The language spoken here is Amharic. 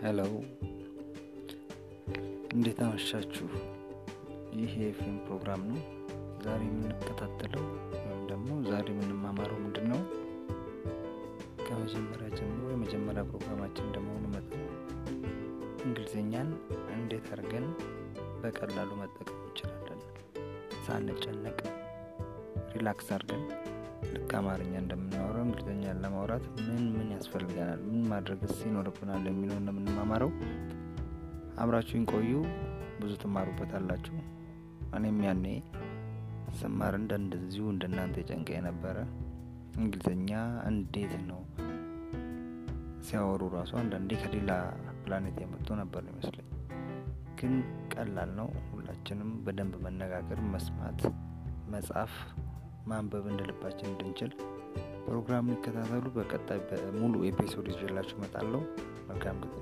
hello እንዴት አመሻችሁ? ይህ የኤፍኤም ፕሮግራም ነው። ዛሬ የምንከታተለው ወይም ደግሞ ዛሬ የምንማማረው ምንድን ነው? ከመጀመሪያ ጀምሮ የመጀመሪያ ፕሮግራማችን እንደመሆኑ መጠን እንግሊዝኛን እንዴት አድርገን በቀላሉ መጠቀም እንችላለን፣ ሳንጨነቅ relax አድርገን ልክ አማርኛ እንደምናወራው እንግሊዝኛን ለማውራት ምን ምን ያስፈልገናል፣ ምን ማድረግስ ይኖርብናል የሚለው እንደምንማማረው አብራችሁኝ ቆዩ። ብዙ ትማሩበታላችሁ። እኔም ያኔ ስማር እንደ እንደዚሁ እንደናንተ ይጨንቀኝ የነበረ እንግሊዝኛ እንዴት ነው ሲያወሩ ራሱ አንዳንዴ ከሌላ ፕላኔት የመጡ ነበር ይመስለኝ። ግን ቀላል ነው። ሁላችንም በደንብ መነጋገር፣ መስማት፣ መጻፍ፣ ማንበብ እንደልባችን እንድንችል ፕሮግራም ሊከታተሉ። በቀጣይ በሙሉ episode ይዤላችሁ እመጣለሁ። መልካም ጊዜ